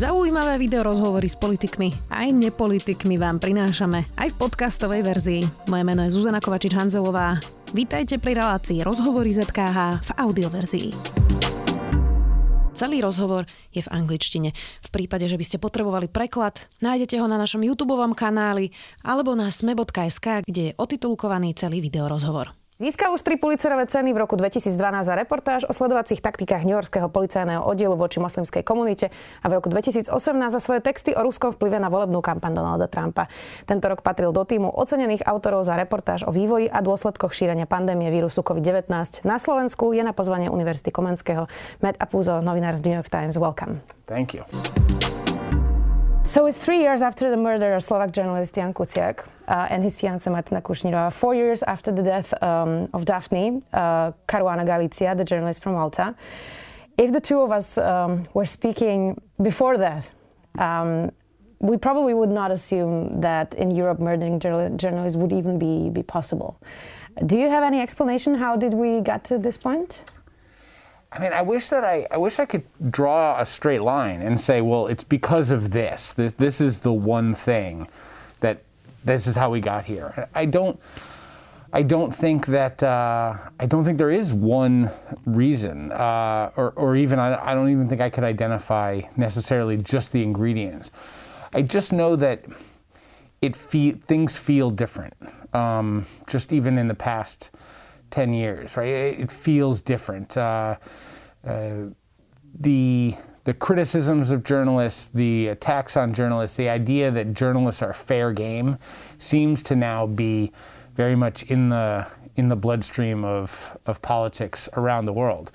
Zaujímavé video rozhovory s politikmi aj nepolitikmi vám prinášame aj v podcastovej verzii. Moje meno je Zuzana Kovačič-Hanzelová. Vítajte pri relácii Rozhovory ZKH v audioverzii. Celý rozhovor je v angličtine. V prípade, že by ste potrebovali preklad, nájdete ho na našom YouTube kanáli alebo na sme.sk, kde je otitulkovaný celý videorozhovor. Získal už tri Pulitzerové ceny v roku 2012 za reportáž o sledovacích taktikách New Yorkského policajného oddielu voči moslimskej komunite a v roku 2018 za svoje texty o ruskom vplyve na volebnú kampaň Donalda Trumpa. Tento rok patril do týmu ocenených autorov za reportáž o vývoji a dôsledkoch šírenia pandémie vírusu COVID-19. Na Slovensku je na pozvanie Univerzity Komenského. Matt Apuzo, novinár z New York Times. Welcome. Thank you. So it's three years after the murder of Slovak journalist Jan Kuciak uh, and his fiancée Martina Kushnirova, four years after the death um, of Daphne uh, Caruana Galizia, the journalist from Malta. If the two of us um, were speaking before that, um, we probably would not assume that in Europe murdering journalists would even be, be possible. Do you have any explanation? How did we get to this point? I mean, I wish that I, I wish I could draw a straight line and say, well, it's because of this. This, this is the one thing that this is how we got here. I don't, I don't think that, uh, I don't think there is one reason, uh, or, or even, I, I don't even think I could identify necessarily just the ingredients. I just know that it fe- things feel different. Um, just even in the past 10 years, right? It, feels different. Uh, uh, the the criticisms of journalists, the attacks on journalists, the idea that journalists are fair game, seems to now be very much in the in the bloodstream of of politics around the world,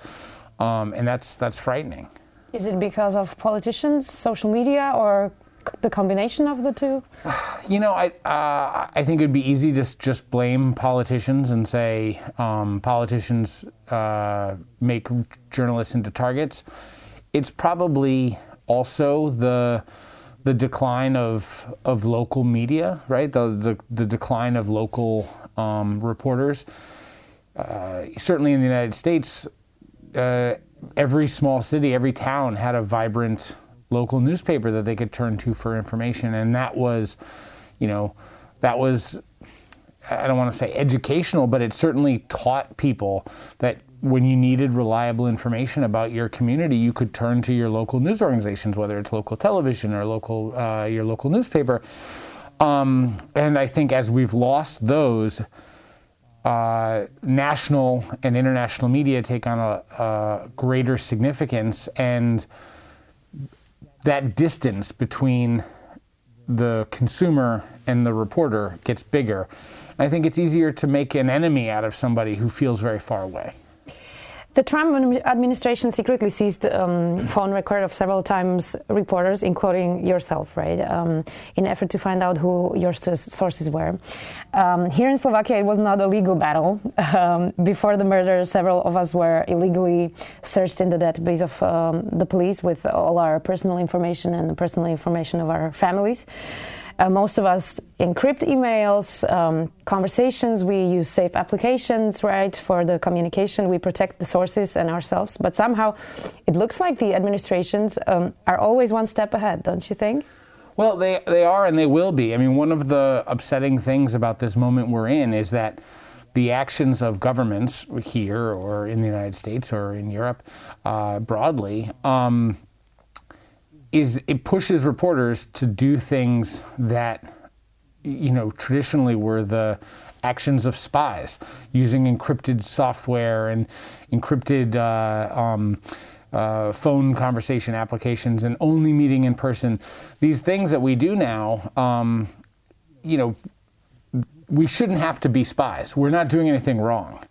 um, and that's that's frightening. Is it because of politicians, social media, or the combination of the two? You know, I uh, I think it'd be easy to just blame politicians and say um, politicians uh, make journalists into targets. It's probably also the the decline of of local media, right? The the, the decline of local um, reporters. Uh, certainly in the United States, uh, every small city, every town had a vibrant local newspaper that they could turn to for information. And that was, you know, that was, I don't want to say educational, but it certainly taught people that when you needed reliable information about your community, you could turn to your local news organizations, whether it's local television or local uh, your local newspaper. Um, and I think as we've lost those, uh, national and international media take on a, a greater significance and that distance between the consumer and the reporter gets bigger. I think it's easier to make an enemy out of somebody who feels very far away. The Trump administration secretly seized um, phone record of several times reporters, including yourself, right, um, in effort to find out who your sources were. Um, here in Slovakia, it was not a legal battle. Um, before the murder, several of us were illegally searched in the database of um, the police with all our personal information and the personal information of our families. Uh, most of us encrypt emails, um, conversations. We use safe applications, right, for the communication. We protect the sources and ourselves. But somehow, it looks like the administrations um, are always one step ahead, don't you think? Well, they they are, and they will be. I mean, one of the upsetting things about this moment we're in is that the actions of governments here or in the United States or in Europe uh, broadly um, is it pushes reporters to do things that you know traditionally were the actions of spies using encrypted software and encrypted uh, um, uh, phone conversation applications and only meeting in person. These things that we do now, um, you know, we shouldn't have to be spies. We're not doing anything wrong.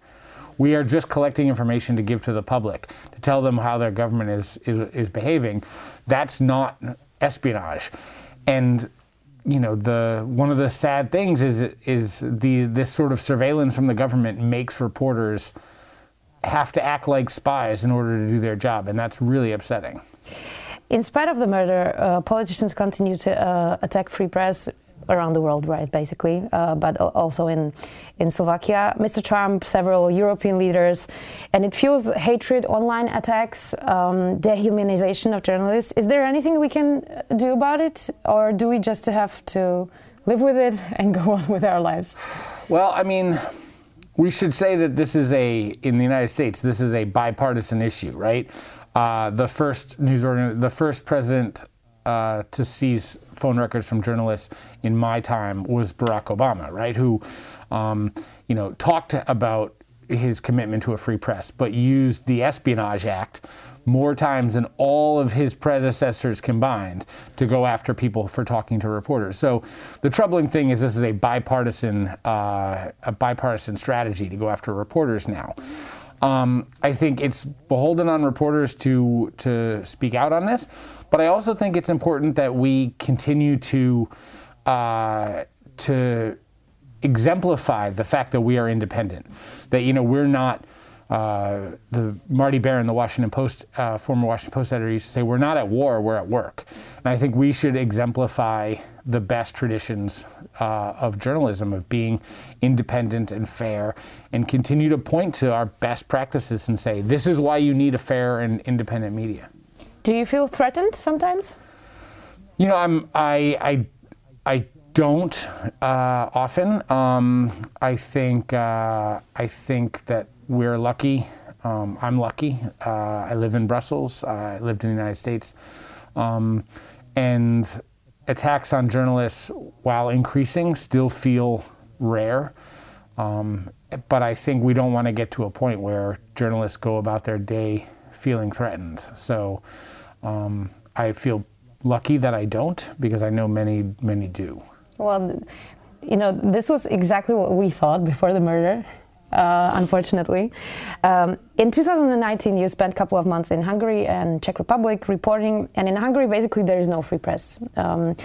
We are just collecting information to give to the public to tell them how their government is is, is behaving. That's not espionage. And you know the one of the sad things is is the this sort of surveillance from the government makes reporters have to act like spies in order to do their job, and that's really upsetting. In spite of the murder, uh, politicians continue to uh, attack free press around the world, right, basically, uh, but also in, in Slovakia. Mr. Trump, several European leaders, and it fuels hatred, online attacks, um, dehumanization of journalists. Is there anything we can do about it, or do we just have to live with it and go on with our lives? Well, I mean, we should say that this is a, in the United States, this is a bipartisan issue, right? Uh, the first news organ, the first president uh, to seize phone records from journalists in my time was Barack Obama, right? Who, um, you know, talked about his commitment to a free press, but used the Espionage Act more times than all of his predecessors combined to go after people for talking to reporters. So the troubling thing is this is a bipartisan uh, a bipartisan strategy to go after reporters now. Um, I think it's beholden on reporters to to speak out on this, but I also think it's important that we continue to uh, to exemplify the fact that we are independent. That you know we're not. Uh, the Marty Baron, the Washington Post, uh, former Washington Post editor, used to say, "We're not at war; we're at work." And I think we should exemplify the best traditions uh, of journalism, of being independent and fair, and continue to point to our best practices and say, "This is why you need a fair and independent media." Do you feel threatened sometimes? You know, I'm I I I don't uh, often. Um, I think uh, I think that we're lucky. Um, I'm lucky. Uh, I live in Brussels. I lived in the United States, um, and attacks on journalists, while increasing, still feel rare. Um, but I think we don't want to get to a point where journalists go about their day feeling threatened. So um, I feel lucky that I don't because I know many, many do. Well, you know, this was exactly what we thought before the murder. Uh, unfortunately. Um, in 2019, you spent a couple of months in Hungary and Czech Republic reporting, and in Hungary, basically, there is no free press. Um,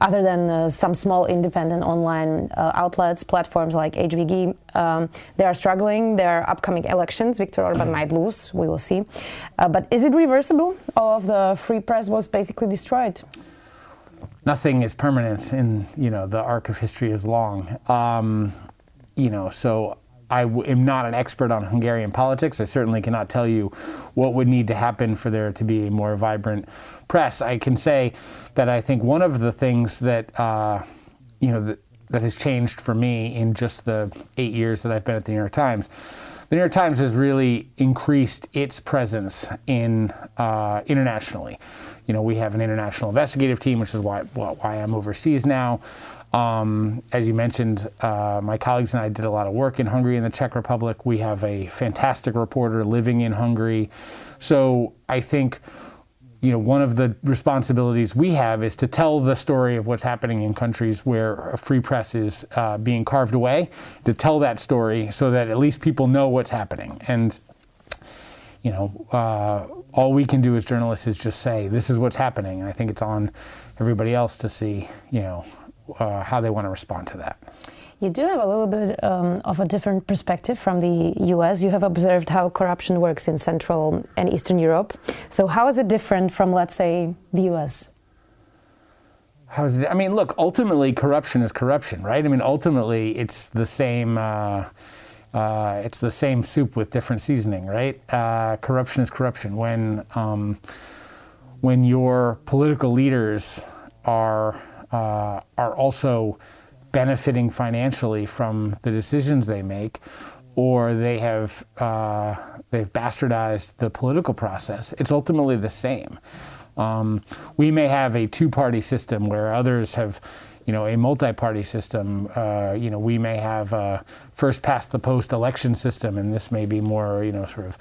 other than uh, some small independent online uh, outlets, platforms like HVG, um, they are struggling. There are upcoming elections. Viktor Orban might lose. We will see. Uh, but is it reversible? All of the free press was basically destroyed nothing is permanent in you know the arc of history is long um, you know so I w- am not an expert on Hungarian politics. I certainly cannot tell you what would need to happen for there to be a more vibrant press. I can say that I think one of the things that uh, you know that, that has changed for me in just the eight years that I've been at the New York Times. The New York Times has really increased its presence in uh, internationally. You know, we have an international investigative team, which is why well, why I'm overseas now. Um, as you mentioned, uh, my colleagues and I did a lot of work in Hungary and the Czech Republic. We have a fantastic reporter living in Hungary. So I think, you know, one of the responsibilities we have is to tell the story of what's happening in countries where a free press is uh, being carved away, to tell that story so that at least people know what's happening. And, you know, uh, all we can do as journalists is just say, this is what's happening. And I think it's on everybody else to see, you know, uh, how they want to respond to that. You do have a little bit um, of a different perspective from the US. You have observed how corruption works in Central and Eastern Europe. So, how is it different from, let's say, the US? How's it? I mean, look, ultimately, corruption is corruption, right? I mean, ultimately, it's the same. Uh, uh, it's the same soup with different seasoning, right? Uh, corruption is corruption. When um, when your political leaders are uh, are also benefiting financially from the decisions they make, or they have uh, they've bastardized the political process. It's ultimately the same. Um, we may have a two-party system where others have, you know, a multi-party system. Uh, you know, we may have a first past the post election system, and this may be more, you know, sort of,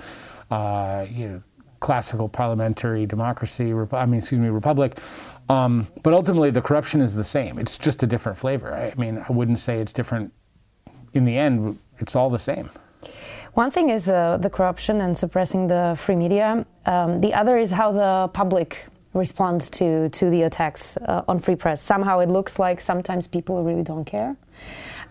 uh, you know, classical parliamentary democracy. I mean, excuse me, republic. Um, but ultimately, the corruption is the same. It's just a different flavor. I mean, I wouldn't say it's different. In the end, it's all the same. One thing is uh, the corruption and suppressing the free media. Um, the other is how the public responds to to the attacks uh, on free press. Somehow, it looks like sometimes people really don't care.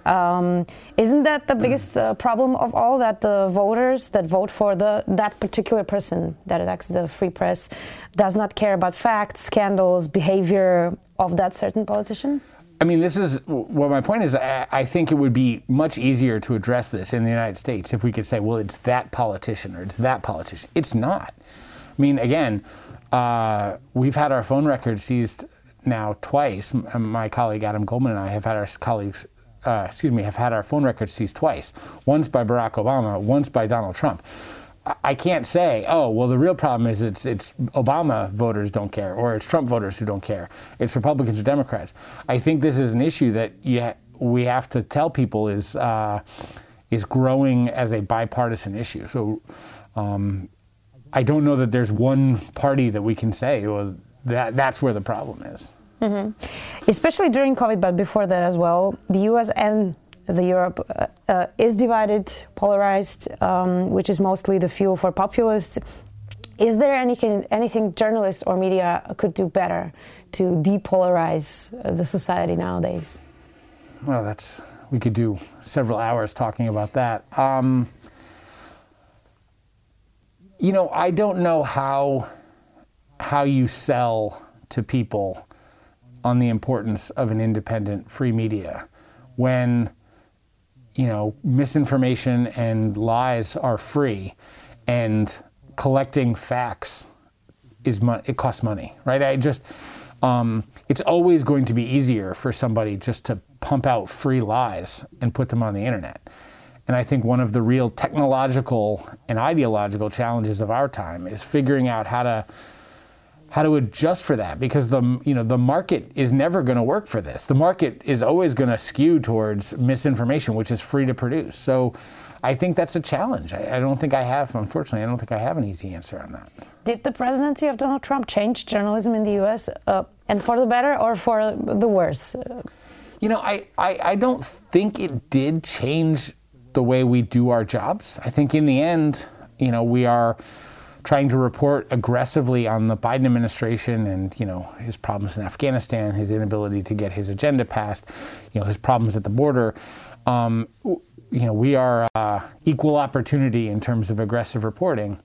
Um, isn't that the biggest uh, problem of all? That the voters that vote for the that particular person that attacks the free press does not care about facts, scandals, behavior of that certain politician? I mean, this is well. My point is, I, think it would be much easier to address this in the United States if we could say, well, it's that politician or it's that politician. It's not. I mean, again, uh, we've had our phone records seized now twice. My colleague Adam Goldman and I have had our colleagues, uh, excuse me, have had our phone records seized twice. Once by Barack Obama, once by Donald Trump. I can't say, oh, well, the real problem is it's it's Obama voters don't care, or it's Trump voters who don't care. It's Republicans or Democrats. I think this is an issue that ha- we have to tell people is uh, is growing as a bipartisan issue. So um, I don't know that there's one party that we can say well that that's where the problem is. Mm-hmm. Especially during COVID, but before that as well, the U.S. and the Europe uh, uh, is divided, polarized, um, which is mostly the fuel for populists. Is there anything, anything journalists or media could do better to depolarize uh, the society nowadays? Well, that's we could do several hours talking about that. Um, you know, I don't know how how you sell to people on the importance of an independent free media when you know, misinformation and lies are free, and collecting facts is. It costs money, right? I just, um, it's always going to be easier for somebody just to pump out free lies and put them on the internet. And I think one of the real technological and ideological challenges of our time is figuring out how to how to adjust for that because the you know the market is never going to work for this. The market is always going to skew towards misinformation, which is free to produce. So I think that's a challenge. I, I, don't think I have, unfortunately, I don't think I have an easy answer on that. Did the presidency of Donald Trump change journalism in the U.S. Uh, and for the better or for the worse? You know, I, I, I don't think it did change the way we do our jobs. I think in the end, you know, we are trying to report aggressively on the Biden administration and you know his problems in Afghanistan, his inability to get his agenda passed, you know his problems at the border. Um, you know we are uh, equal opportunity in terms of aggressive reporting.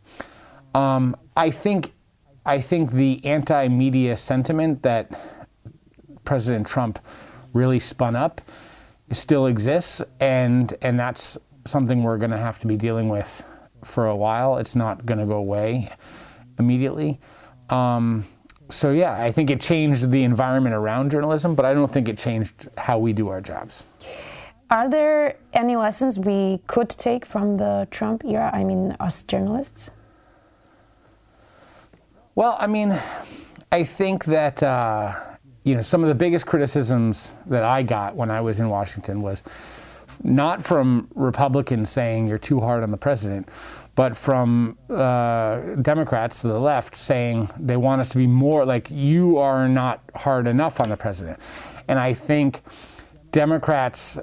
Um, I think I think the anti-media sentiment that President Trump really spun up still exists, and and that's something we're going to have to be dealing with for a while. It's not going to go away immediately. Um, so yeah, I think it changed the environment around journalism, but I don't think it changed how we do our jobs. Are there any lessons we could take from the Trump era? I mean, us journalists. Well, I mean, I think that uh, you know some of the biggest criticisms that I got when I was in Washington was not from Republicans saying you're too hard on the president, but from uh, Democrats to the left saying they want us to be more like you are not hard enough on the president. And I think Democrats,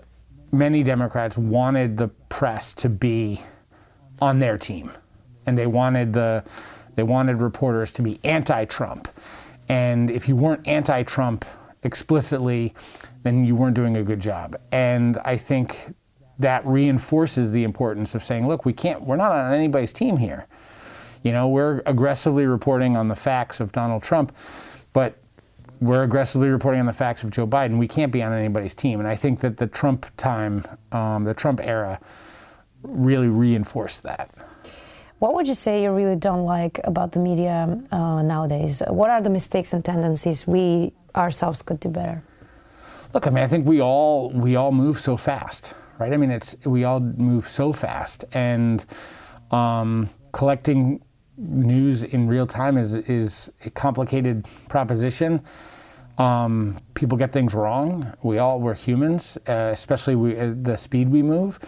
many Democrats, wanted the press to be on their team, and they wanted the they wanted reporters to be anti-Trump. And if you weren't anti-Trump explicitly, then you weren't doing a good job. And I think that reinforces the importance of saying, look, we can't, we're not on anybody's team here. You know, we're aggressively reporting on the facts of Donald Trump, but we're aggressively reporting on the facts of Joe Biden. We can't be on anybody's team. And I think that the Trump time, um, the Trump era, really reinforced that. What would you say you really don't like about the media uh, nowadays? What are the mistakes and tendencies we ourselves could do better? Look, I mean, I think we all we all move so fast, right? I mean, it's we all move so fast, and um, collecting news in real time is is a complicated proposition. Um, people get things wrong. We all we're humans, uh, especially we, uh, the speed we move.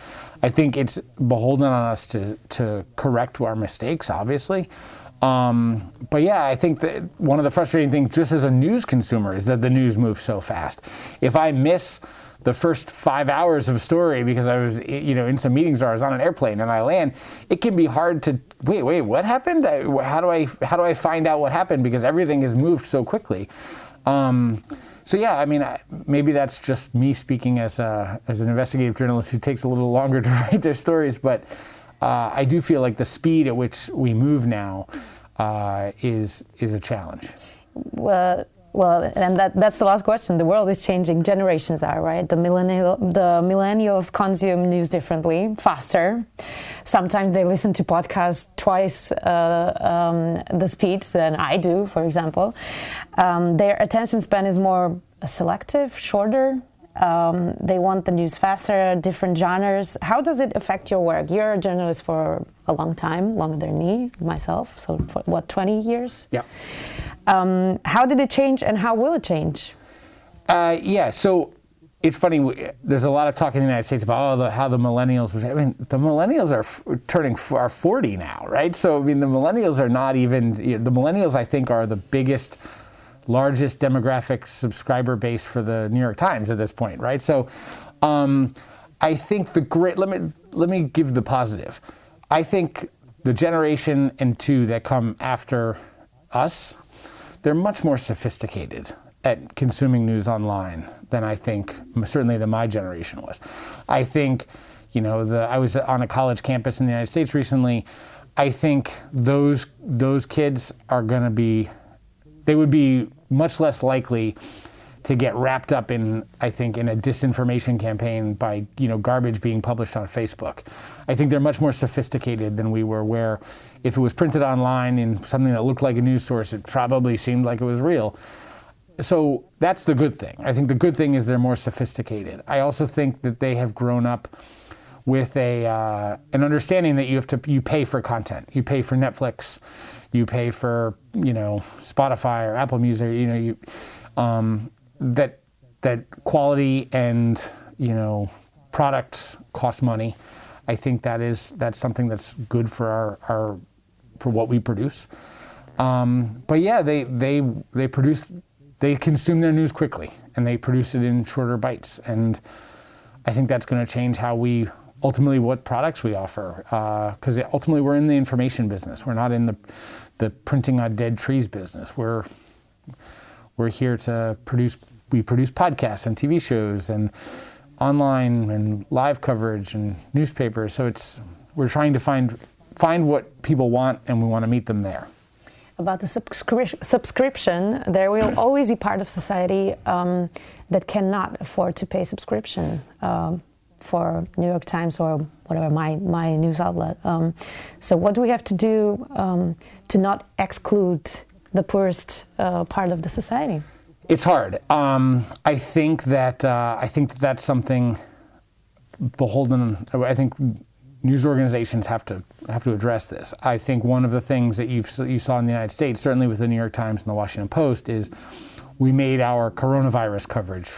I think it's beholden on us to to correct our mistakes, obviously. Um, but yeah, I think that one of the frustrating things, just as a news consumer, is that the news moves so fast. If I miss the first five hours of a story because I was, you know, in some meetings or I was on an airplane and I land, it can be hard to wait. Wait, what happened? How do I how do I find out what happened? Because everything has moved so quickly. Um, so yeah, I mean, maybe that's just me speaking as a as an investigative journalist who takes a little longer to write their stories, but uh, I do feel like the speed at which we move now uh, is is a challenge. Well, well, and that, that's the last question. The world is changing. Generations are right. The millennial, the millennials consume news differently, faster. Sometimes they listen to podcasts twice uh, um, the speed than I do, for example. Um, their attention span is more selective, shorter. Um, they want the news faster, different genres. How does it affect your work? You're a journalist for a long time, longer than me, myself. So, for, what, 20 years? Yeah. Um, how did it change and how will it change? Uh, yeah, so it's funny. There's a lot of talk in the United States about oh, the, how the millennials. I mean, the millennials are f- turning f- are 40 now, right? So I mean, the millennials are not even. You know, the millennials, I think, are the biggest, largest demographic subscriber base for the New York Times at this point, right? So, um, I think the great. Let me let me give the positive. I think the generation and two that come after us they're much more sophisticated at consuming news online than I think, certainly than my generation was. I think, you know, the, I was on a college campus in the United States recently. I think those those kids are going to be, they would be much less likely to get wrapped up in, I think, in a disinformation campaign by you know garbage being published on Facebook. I think they're much more sophisticated than we were. Where if it was printed online in something that looked like a news source, it probably seemed like it was real. So that's the good thing. I think the good thing is they're more sophisticated. I also think that they have grown up with a uh, an understanding that you have to you pay for content. You pay for Netflix, you pay for you know Spotify or Apple Music. You know you um, that that quality and you know products cost money. I think that is that's something that's good for our, our for what we produce. Um, but yeah, they they they produce they consume their news quickly and they produce it in shorter bites, and I think that's going to change how we ultimately what products we offer because uh, ultimately we're in the information business. We're not in the the printing on dead trees business. We're we're here to produce we produce podcasts and TV shows and online and live coverage and newspapers. So it's we're trying to find find what people want and we want to meet them there. About the subscri- subscription, there will always be part of society um, that cannot afford to pay subscription um, for New York Times or whatever my my news outlet. Um, so what do we have to do um, to not exclude the poorest uh, part of the society? It's hard. Um, I think that uh, I think that that's something beholden. I think news organizations have to have to address this. I think one of the things that you you saw in the United States, certainly with the New York Times and the Washington Post, is we made our coronavirus coverage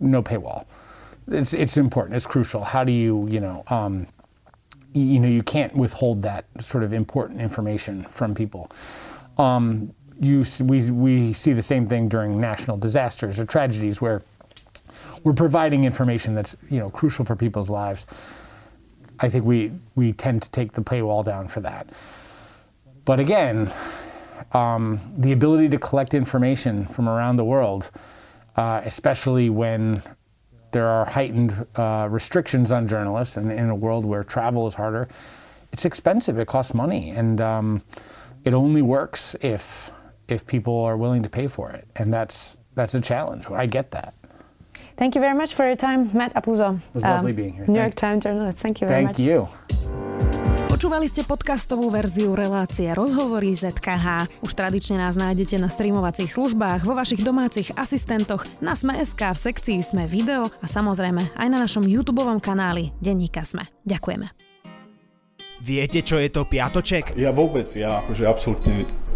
no paywall. It's it's important. It's crucial. How do you you know um, you know you can't withhold that sort of important information from people. Um, you, we, we see the same thing during national disasters or tragedies where we're providing information that's you know crucial for people's lives. I think we we tend to take the paywall down for that. But again, um, the ability to collect information from around the world, uh, especially when there are heightened uh, restrictions on journalists, and in a world where travel is harder, it's expensive. It costs money, and um, it only works if if people are willing to pay for it. And that's that's a challenge. I get that. Thank you very much for your time, Matt Apuzzo. It was lovely um, being here. New York Times journalist. Thank you very Thank much. Thank you. Počúvali ste podcastovú verziu relácie Rozhovory ZKH. Už tradične nás nájdete na streamovacích službách, vo vašich domácich asistentoch, na Sme.sk, v sekcii Sme video a samozrejme aj na našom YouTube kanáli Denníka Sme. Ďakujeme. Viete, čo je to piatoček? Ja vôbec, ja akože absolútne